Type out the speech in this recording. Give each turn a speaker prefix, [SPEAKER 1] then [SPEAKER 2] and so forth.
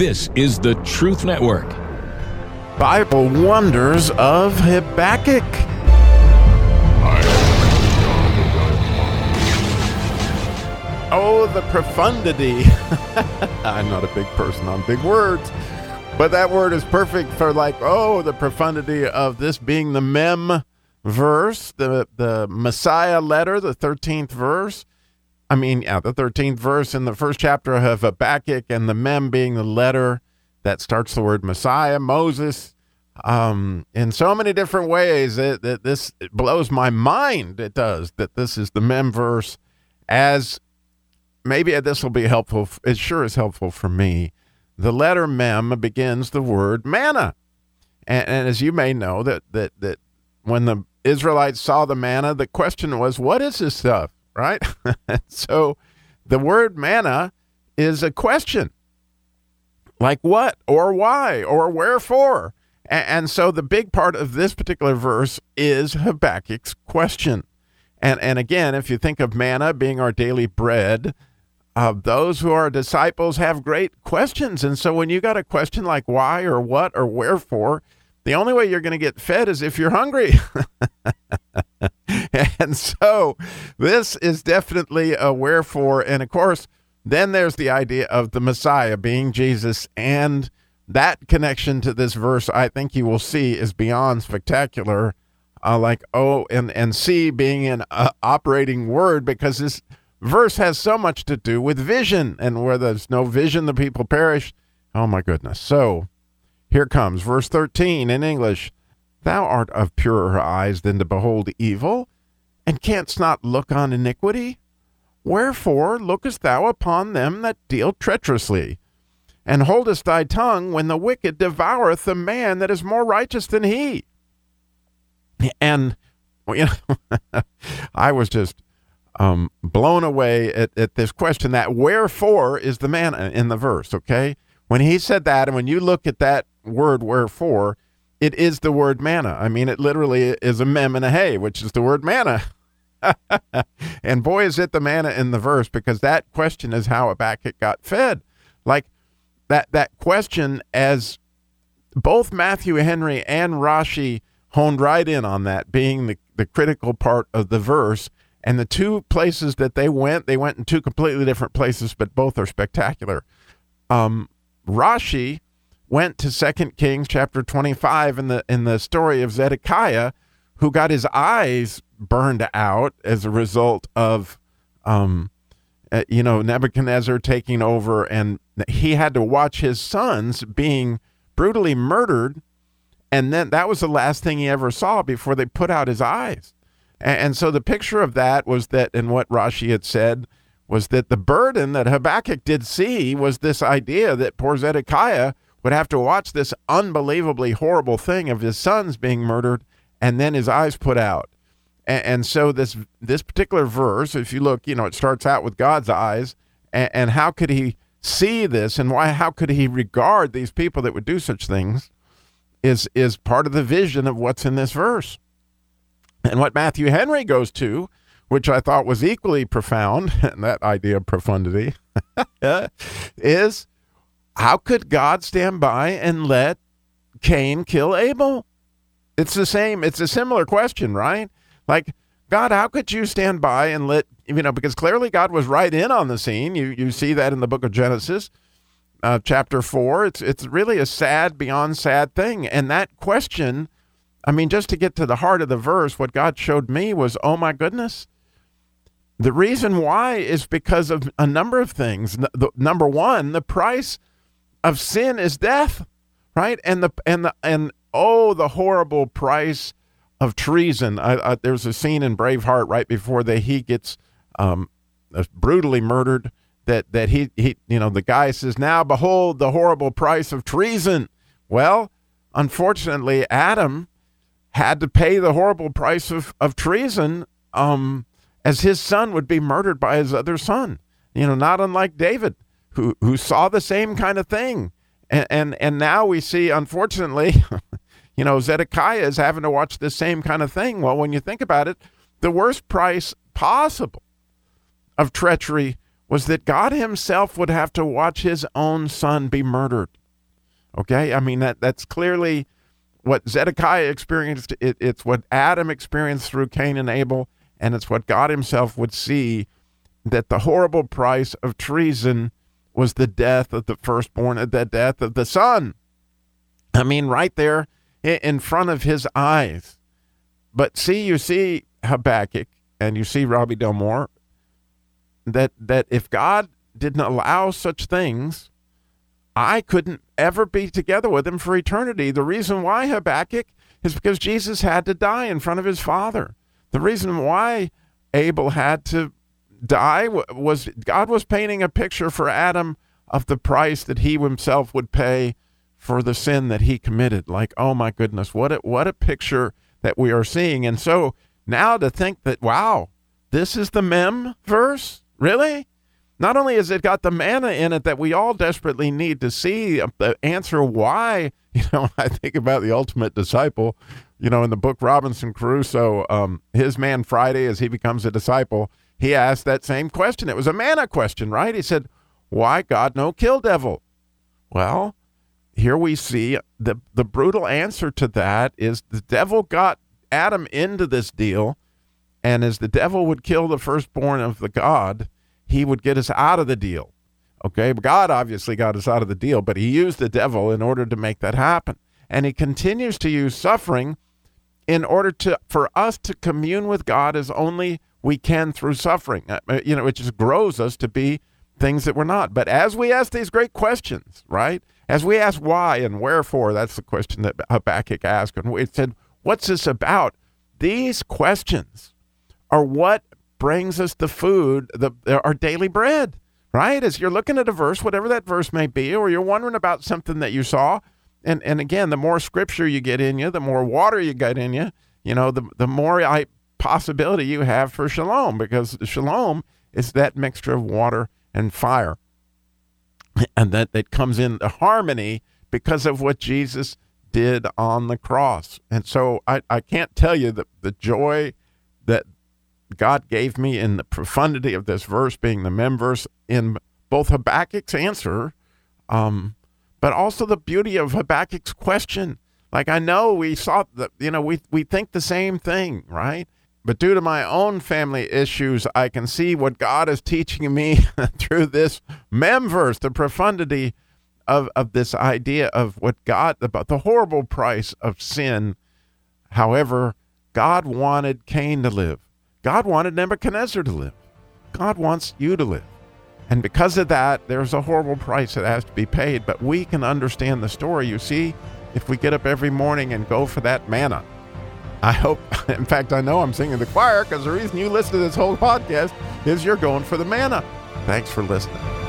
[SPEAKER 1] This is the Truth Network.
[SPEAKER 2] Bible Wonders of Habakkuk. Oh, the profundity. I'm not a big person on big words, but that word is perfect for like, oh, the profundity of this being the mem verse, the, the Messiah letter, the 13th verse. I mean, yeah, the 13th verse in the first chapter of Habakkuk, and the mem being the letter that starts the word Messiah, Moses. Um, in so many different ways, it, this blows my mind. It does that this is the mem verse as maybe this will be helpful. It sure is helpful for me. The letter mem begins the word manna, and, and, as you may know, that that that when the Israelites saw the manna, the question was, "What is this stuff?" Right? so, the word manna is a question, like what or why or wherefore. And, so, the big part of this particular verse is Habakkuk's question. And and again, if you think of manna being our daily bread, uh, those who are disciples have great questions. And so when you got a question like why or what or wherefore, the only way you're going to get fed is if you're hungry. and so this is definitely a wherefore. And of course, then there's the idea of the Messiah being Jesus. And that connection to this verse, I think you will see, is beyond spectacular. Uh, like O and, and C being an uh, operating word because this verse has so much to do with vision, and where there's no vision, the people perish. Oh my goodness. So here comes verse 13 in English Thou art of purer eyes than to behold evil, and canst not look on iniquity. Wherefore lookest thou upon them that deal treacherously, and holdest thy tongue when the wicked devoureth the man that is more righteous than he? And well, you know, I was just um, blown away at, at this question that wherefore is the man in the verse, okay? When he said that, and when you look at that word wherefore, it is the word manna. I mean, it literally is a mem and a hey, which is the word manna. and boy, is it the manna in the verse because that question is how Habakkuk got fed. Like that, that question, as both Matthew Henry and Rashi honed right in on that being the, the critical part of the verse and the two places that they went, they went in two completely different places, but both are spectacular. Um, Rashi went to Second Kings chapter 25 in the in the story of Zedekiah, who got his eyes burned out as a result of, um, uh, you know, Nebuchadnezzar taking over, and he had to watch his sons being brutally murdered, and then that was the last thing he ever saw before they put out his eyes. And, so the picture of that was that, and what Rashi had said was that the burden that Habakkuk did see was this idea that poor Zedekiah would have to watch this unbelievably horrible thing of his sons being murdered and then his eyes put out. And, and so this this particular verse, if you look, you know, it starts out with God's eyes, and, and how could he see this, and why? How could he regard these people that would do such things? Is is part of the vision of what's in this verse. And what Matthew Henry goes to, which I thought was equally profound, and that idea of profundity, is how could God stand by and let Cain kill Abel? It's the same, it's a similar question, right? Like, God, how could you stand by and let, you know, because clearly God was right in on the scene. You, you see that in the book of Genesis. Uh, chapter four, it's it's really a sad beyond sad thing, and that question I mean, just to get to the heart of the verse, what God showed me was, oh my goodness. The reason why is because of a number of things. The, number one, the price of sin is death, right? And the and the and oh, the horrible price of treason. I, I, there's a scene in Braveheart right before that he gets um, uh, brutally murdered. That that he he you know the guy says, "Now behold the horrible price of treason." Well, unfortunately, Adam had to pay the horrible price of, of treason um, as his son would be murdered by his other son. You know, not unlike David, who, who saw the same kind of thing. And, and, and now we see, unfortunately, you know, Zedekiah is having to watch the same kind of thing. Well, when you think about it, the worst price possible of treachery was that God himself would have to watch his own son be murdered. Okay? I mean that that's clearly what Zedekiah experienced, it, it's what Adam experienced through Cain and Abel, and it's what God himself would see that the horrible price of treason was the death of the firstborn, of the death of the son. I mean, right there in front of his eyes. But see, you see Habakkuk and you see Robby Dilmore that that if God didn't allow such things, I couldn't ever be together with him for eternity. The reason why Habakkuk is because Jesus had to die in front of his father. The reason why Abel had to die was God was painting a picture for Adam of the price that he himself would pay for the sin that he committed. Like, oh my goodness, what a, what a picture that we are seeing. And so now to think that, wow, this is the mem verse? Really? Not only has it got the manna in it that we all desperately need to see the answer why, you know, I think about the ultimate disciple, you know, in the book Robinson Crusoe, um, his man Friday, as he becomes a disciple, he asked that same question. It was a manna question, right? He said, Why God no kill devil? Well, here we see the the brutal answer to that is the devil got Adam into this deal, and as the devil would kill the firstborn of the God, he would get us out of the deal. Okay, God obviously got us out of the deal, but he used the devil in order to make that happen. And he continues to use suffering in order to for us to commune with God as only we can through suffering. Uh, uh, you know, it just grows us to be things that we're not. But as we ask these great questions, right? As we ask why and wherefore, that's the question that Habakkuk asked. And we said, What's this about? These questions are what brings us the food, the our daily bread, right? As you're looking at a verse, whatever that verse may be, or you're wondering about something that you saw, and and again, the more scripture you get in you, the more water you get in you, you know, the the more I, possibility you have for shalom, because shalom is that mixture of water and fire, and that that comes into harmony because of what Jesus did on the cross. And so I, I can't tell you the, the joy that God gave me in the profundity of this verse being the mem verse in both Habakkuk's answer, um, but also the beauty of Habakkuk's question. Like I know we saw that, you know, we, we think the same thing, right? But due to my own family issues, I can see what God is teaching me through this mem verse, the profundity of, of this idea of what God, about the horrible price of sin. However, God wanted Cain to live. God wanted Nebuchadnezzar to live. God wants you to live. And because of that, there's a horrible price that has to be paid. But we can understand the story. You see, if we get up every morning and go for that manna, I hope, in fact, I know I'm singing the choir because the reason you listen to this whole podcast is you're going for the manna. Thanks for listening.